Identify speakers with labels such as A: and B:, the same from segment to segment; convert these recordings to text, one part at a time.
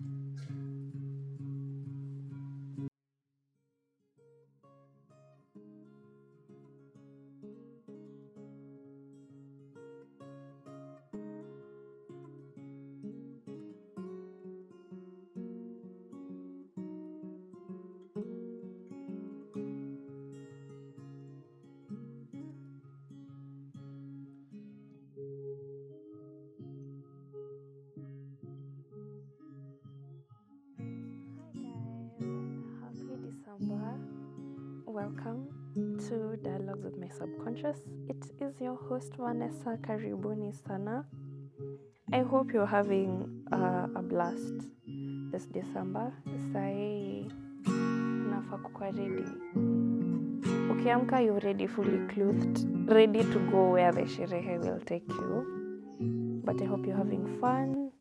A: December. Welcome to Dialogues with My Subconscious. It is your host Vanessa Karibuni Sana. I hope you're having uh, a blast this December. Sai unafaa kukuwa ready. Ukiamka you're ready fully clothed, ready to go where the sherehe will take you. But I hope you're having fun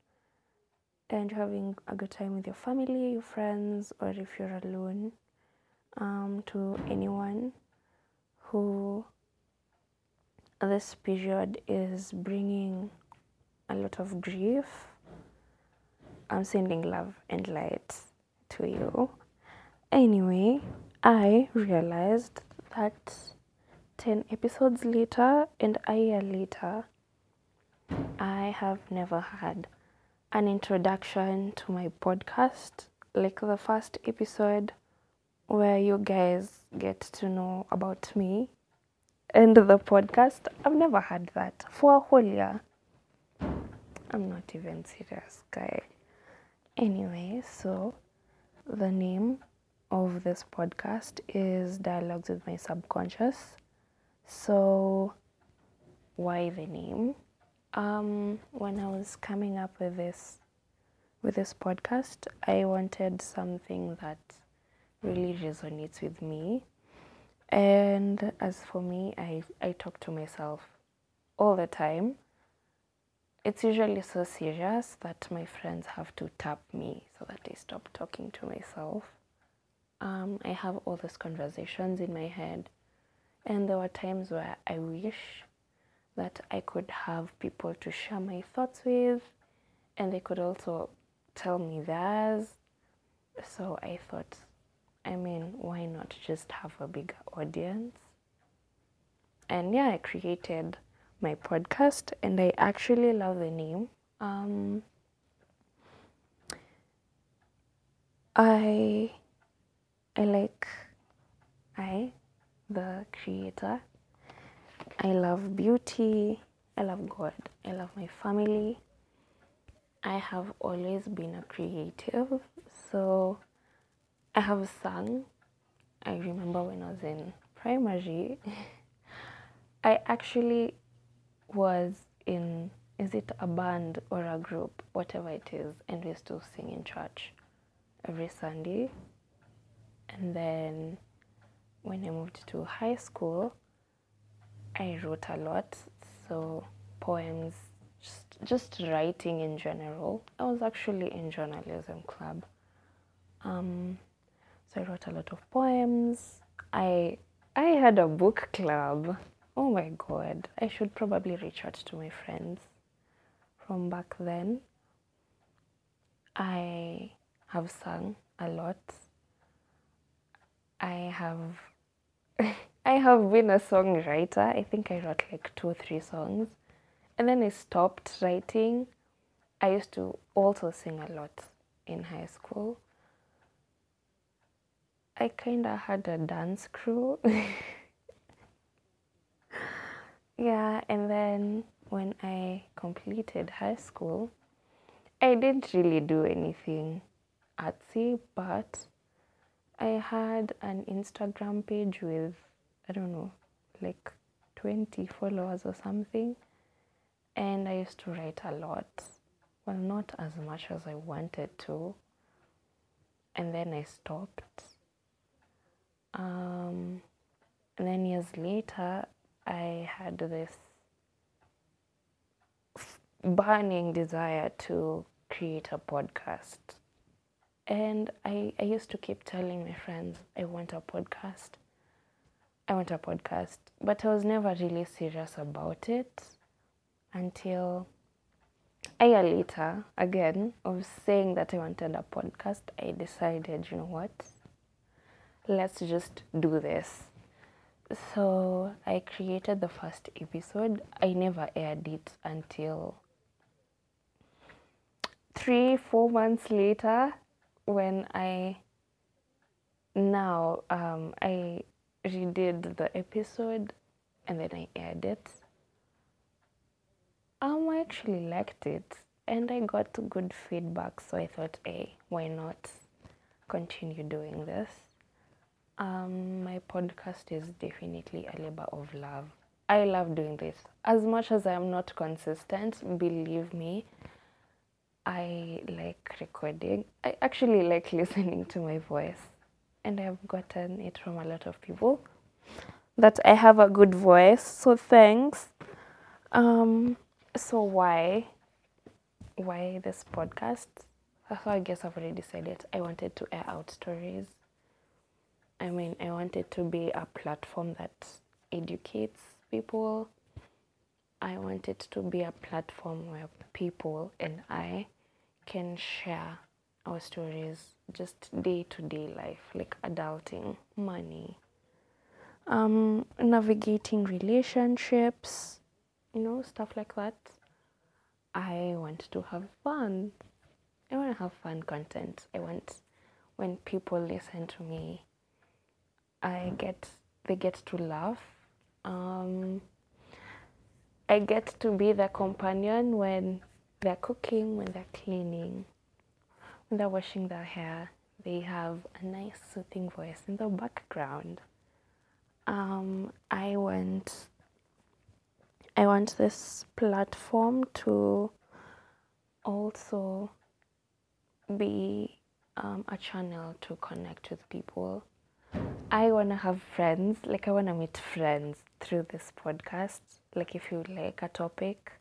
A: and you're having a good time with your family, your friends, or if you're alone um, to anyone who this period is bringing a lot of grief. I'm sending love and light to you. Anyway, I realized that 10 episodes later and a year later, I have never had an introduction to my podcast. Like the first episode where you guys get to know about me and the podcast. I've never had that for a whole year. I'm not even serious, guy. Anyway, so the name of this podcast is Dialogues with My Subconscious. So, why the name? Um, when I was coming up with this with this podcast, I wanted something that really resonates with me. And as for me, I, I talk to myself all the time. It's usually so serious that my friends have to tap me so that I stop talking to myself. Um, I have all these conversations in my head, and there were times where I wish that I could have people to share my thoughts with, and they could also tell me theirs. So I thought I mean, why not just have a bigger audience? And yeah, I created my podcast and I actually love the name. Um, I I like I the creator. I love beauty. I love God. I love my family. I have always been a creative, so I have a sung. I remember when I was in primary, I actually was in, is it a band or a group, whatever it is, and we used to sing in church every Sunday. And then when I moved to high school, I wrote a lot. So poems, just, just writing in general. I was actually in journalism club. Um, so I wrote a lot of poems. I I had a book club. Oh my god. I should probably reach out to my friends from back then. I have sung a lot. I have I have been a songwriter. I think I wrote like two or three songs. And then I stopped writing. I used to also sing a lot in high school. I kind of had a dance crew. yeah, and then when I completed high school, I didn't really do anything artsy, but I had an Instagram page with, I don't know, like 20 followers or something. And I used to write a lot. Well, not as much as I wanted to. And then I stopped um, and then years later, I had this burning desire to create a podcast. And I, I used to keep telling my friends, I want a podcast. I want a podcast. But I was never really serious about it until a year later, again, of saying that I wanted a podcast, I decided, you know what? Let's just do this. So I created the first episode. I never aired it until three, four months later when I now um, I redid the episode and then I aired it. Um, I actually liked it and I got good feedback, so I thought, hey, why not continue doing this? Um, my podcast is definitely a labor of love. I love doing this. As much as I am not consistent, believe me, I like recording. I actually like listening to my voice, and I've gotten it from a lot of people that I have a good voice. So thanks. Um, so why, why this podcast? So I guess I've already decided I wanted to air out stories. I mean, I wanted to be a platform that educates people. I wanted it to be a platform where people and I can share our stories, just day to day life, like adulting, money, um, navigating relationships, you know, stuff like that. I want to have fun. I want to have fun content. I want when people listen to me, I get they get to laugh. Um, I get to be the companion when they're cooking, when they're cleaning, when they're washing their hair. They have a nice soothing voice in the background. Um, I want I want this platform to also be um, a channel to connect with people. I want to have friends, like, I want to meet friends through this podcast. Like, if you like a topic,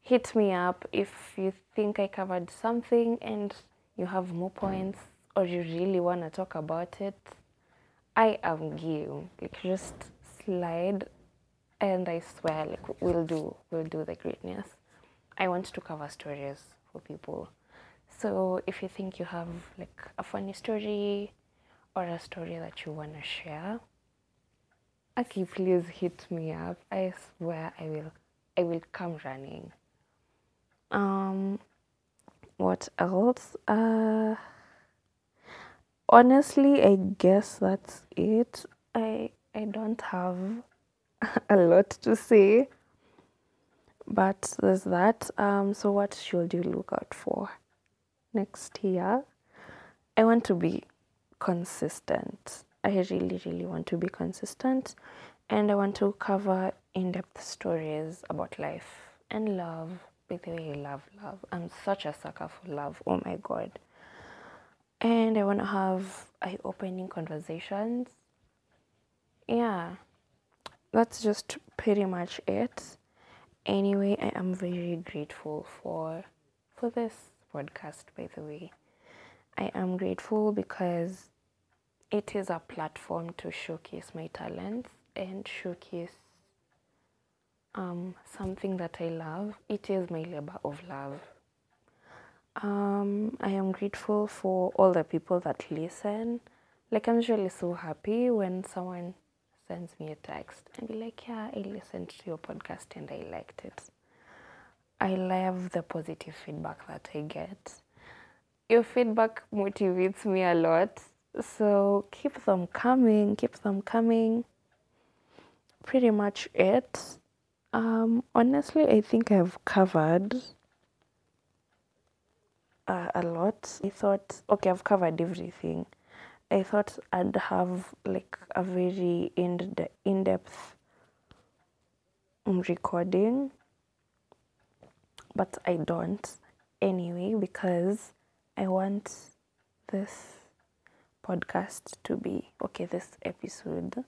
A: hit me up. If you think I covered something and you have more points or you really want to talk about it, I am game. Like, just slide and I swear, like, we'll do, we'll do the greatness. I want to cover stories for people. So if you think you have like a funny story or a story that you want to share, okay, please hit me up. I swear I will, I will come running. Um, what else? Uh, honestly, I guess that's it. I I don't have a lot to say, but there's that. Um, so what should you look out for next year? I want to be consistent. I really, really want to be consistent, and I want to cover in-depth stories about life and love. By the way, love love. I'm such a sucker for love. Oh my god. And I want to have eye-opening conversations. Yeah that's just pretty much it. Anyway, I am very grateful for for this podcast by the way. I am grateful because it is a platform to showcase my talents and showcase um, something that I love. It is my labor of love. Um, I am grateful for all the people that listen. Like, I'm usually so happy when someone sends me a text and be like, yeah, I listened to your podcast and I liked it. I love the positive feedback that I get. Your feedback motivates me a lot. So keep them coming, keep them coming. Pretty much it. Um, honestly, I think I've covered uh, a lot. I thought, okay, I've covered everything. I thought I'd have like a very in in depth recording, but I don't anyway because I want this podcast to be okay. This episode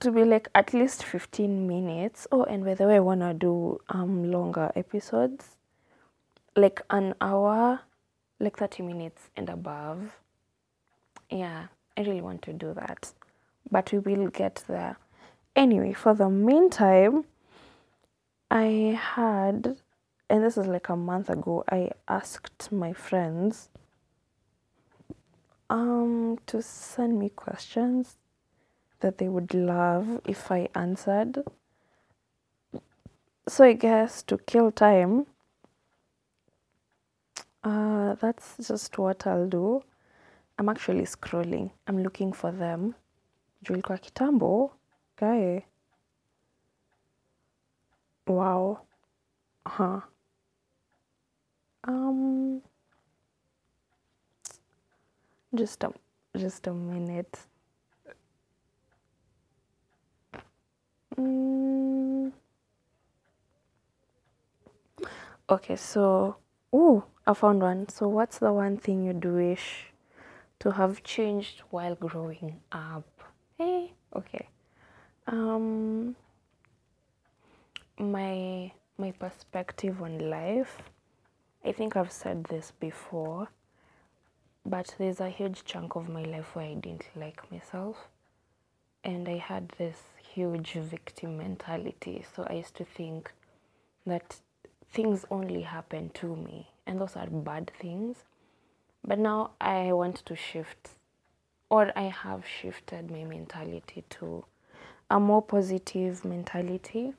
A: to be like at least 15 minutes. Oh, and by the way, I want to do um longer episodes, like an hour, like 30 minutes and above yeah, I really want to do that. But we will get there. Anyway, for the meantime, I had and this is like a month ago, I asked my friends um to send me questions that they would love if I answered. So I guess to kill time, uh, that's just what I'll do. I'm actually scrolling. I'm looking for them. Juu ilikuwa kitambo. Guy. Wow. Huh. Um just a just a minute. Mm. Okay, so ooh, I found one. So what's the one thing you'd wish to have changed while growing up? Hey, okay. Um my my perspective on life. I think I've said this before, but there's a huge chunk of my life where I didn't like myself. And I had this huge victim mentality. So I used to think that things only happen to me, and those are bad things. But now I want to shift, or I have shifted my mentality to a more positive mentality.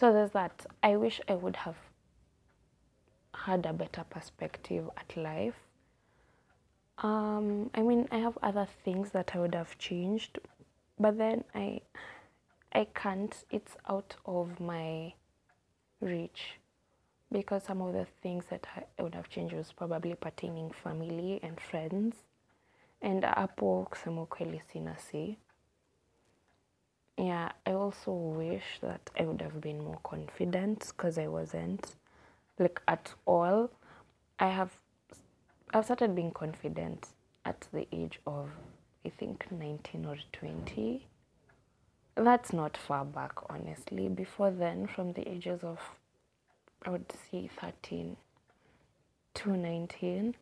A: So there's that. I wish I would have had a better perspective at life. Um, I mean, I have other things that I would have changed, but then I, I can't. It's out of my reach because some of the things that I would have changed was probably pertaining family and friends, and hapo kusema ukweli sina. Yeah, I also wish that I would have been more confident because I wasn't like at all. I have I've started being confident at the age of I think 19 or 20. That's not far back honestly. Before then from the ages of I would say 13 to 19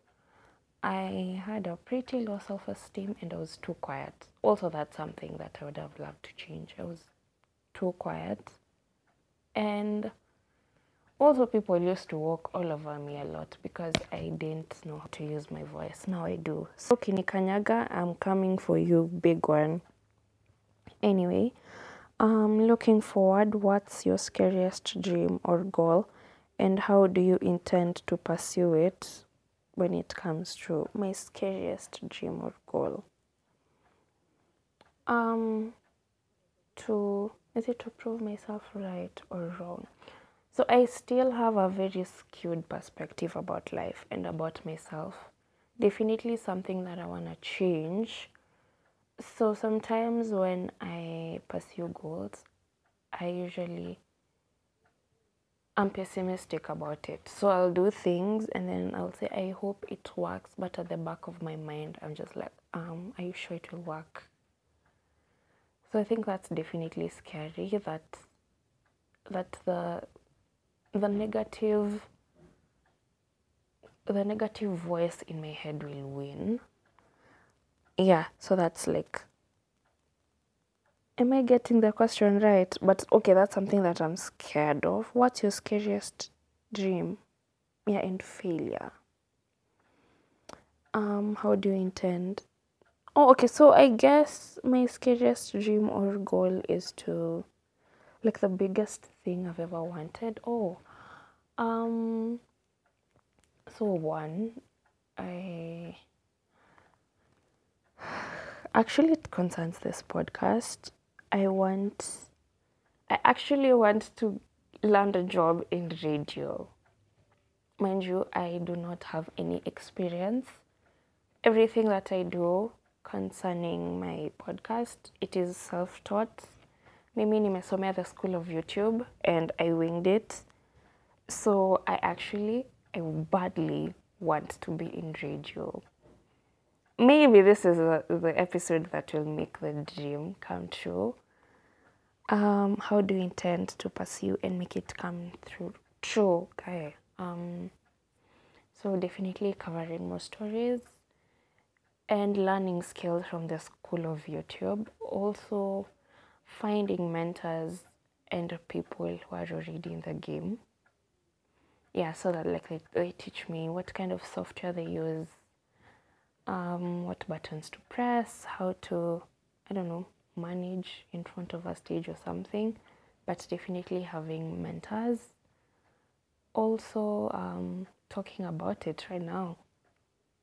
A: I had a pretty low self esteem and I was too quiet. Also, that's something that I would have loved to change. I was too quiet. And also, people used to walk all over me a lot because I didn't know how to use my voice. Now I do. So, Kinikanyaga, I'm coming for you, big one. Anyway, um, looking forward, what's your scariest dream or goal, and how do you intend to pursue it when it comes true? my scariest dream or goal? Um, to is it to prove myself right or wrong? So I still have a very skewed perspective about life and about myself. Definitely something that I want to change. So sometimes when I pursue goals, I usually I'm pessimistic about it. So I'll do things and then I'll say I hope it works, but at the back of my mind I'm just like, um, are you sure it will work? So I think that's definitely scary that that the the negative the negative voice in my head will win. Yeah, so that's like Am I getting the question right? But okay, that's something that I'm scared of. What's your scariest dream? Yeah, and failure. Um, how do you intend? Oh, okay, so I guess my scariest dream or goal is to like the biggest thing I've ever wanted. Oh, um, so one, I actually it concerns this podcast. I want, I actually want to land a job in radio. Mind you, I do not have any experience. Everything that I do concerning my podcast, it is self-taught. Mimi nimesomea the school of YouTube and I winged it. So I actually, I badly want to be in radio. Maybe this is the, the episode that will make the dream come true. Um, how do you intend to pursue and make it come through true? Okay. Um, so definitely covering more stories and learning skills from the school of YouTube. Also finding mentors and people who are already in the game. Yeah, so that like they, they teach me what kind of software they use, um, what buttons to press, how to, I don't know, manage in front of a stage or something. But definitely having mentors. Also, um, talking about it right now.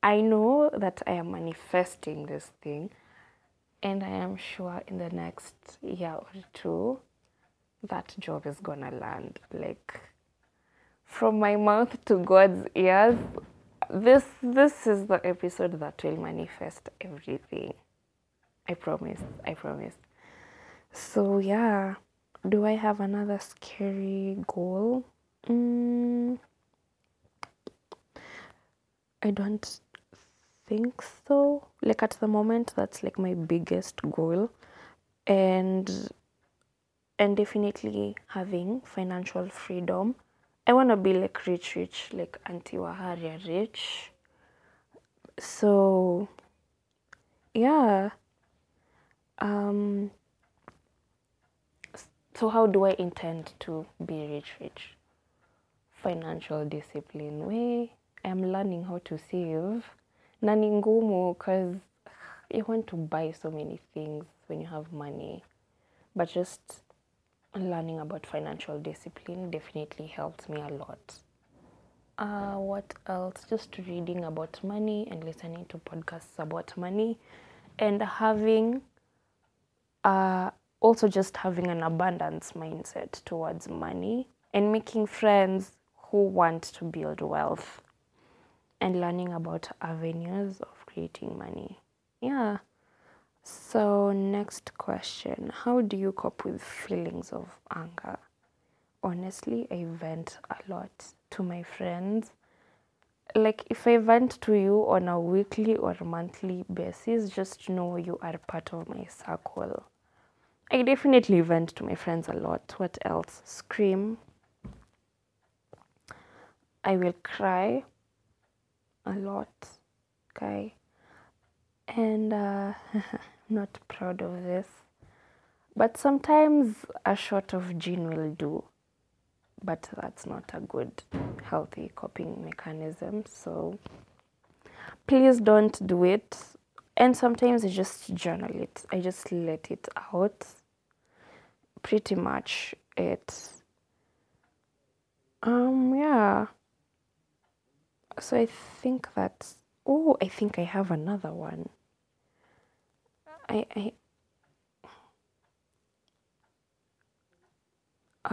A: I know that I am manifesting this thing, and I am sure in the next year or two, that job is gonna land. Like from my mouth to God's ears, this this is the episode that will manifest everything. I promise. I promise. So yeah, do I have another scary goal? Mm, I don't think so. Like at the moment, that's like my biggest goal, and and definitely having financial freedom. I want to be like rich, rich, like Auntie Waharia rich. So, yeah. Um, so, how do I intend to be rich, rich? Financial discipline way. I'm learning how to save. Na ni ngumu because you want to buy so many things when you have money. But just learning about financial discipline definitely helped me a lot. Uh, what else? Just reading about money and listening to podcasts about money and having uh, also just having an abundance mindset towards money and making friends who want to build wealth and learning about avenues of creating money. Yeah. So, next question How do you cope with feelings of anger? Honestly, I vent a lot to my friends. Like, if I vent to you on a weekly or monthly basis, just know you are part of my circle. I definitely vent to my friends a lot. What else? Scream. I will cry a lot. Okay. And uh, I'm not proud of this. But sometimes a shot of gin will do. But that's not a good, healthy coping mechanism. So please don't do it. And sometimes I just journal it, I just let it out. Pretty much it. Um, yeah. So I think that's. Oh, I think I have another one. I. I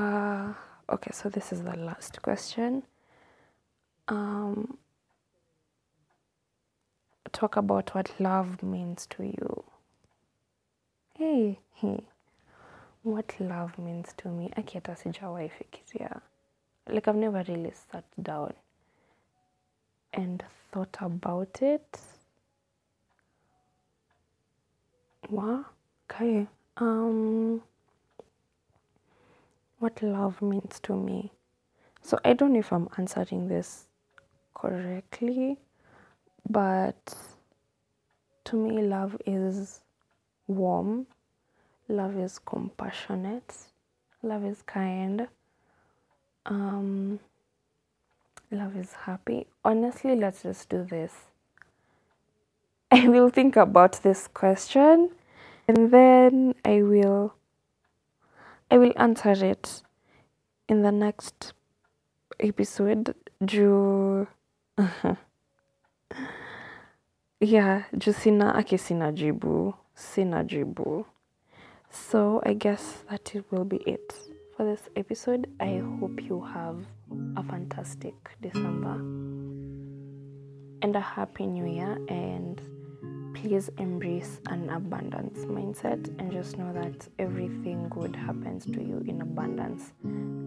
A: uh, okay, so this is the last question. Um, talk about what love means to you. Hey, hey. What love means to me. Aki hata sijawahi fikiria. Like I've never really sat down and thought about it. Wow. Okay. Um what love means to me. So I don't know if I'm answering this correctly, but to me love is warm, love is compassionate, love is kind. Um love is happy. Honestly, let's just do this. I will think about this question and then I will I will answer it in the next episode. Juu yeah, juu sina aki sina jibu. Sina jibu. So I guess that it will be it for this episode. I hope you have a fantastic December and a happy new year and please embrace an abundance mindset and just know that everything good happens to you in abundance.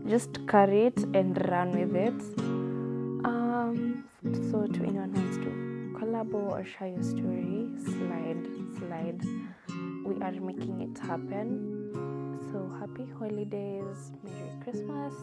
A: Just carry it and run with it. Um so to anyone who wants to collabo or share your story slide slide. We are making it happen so happy holidays merry christmas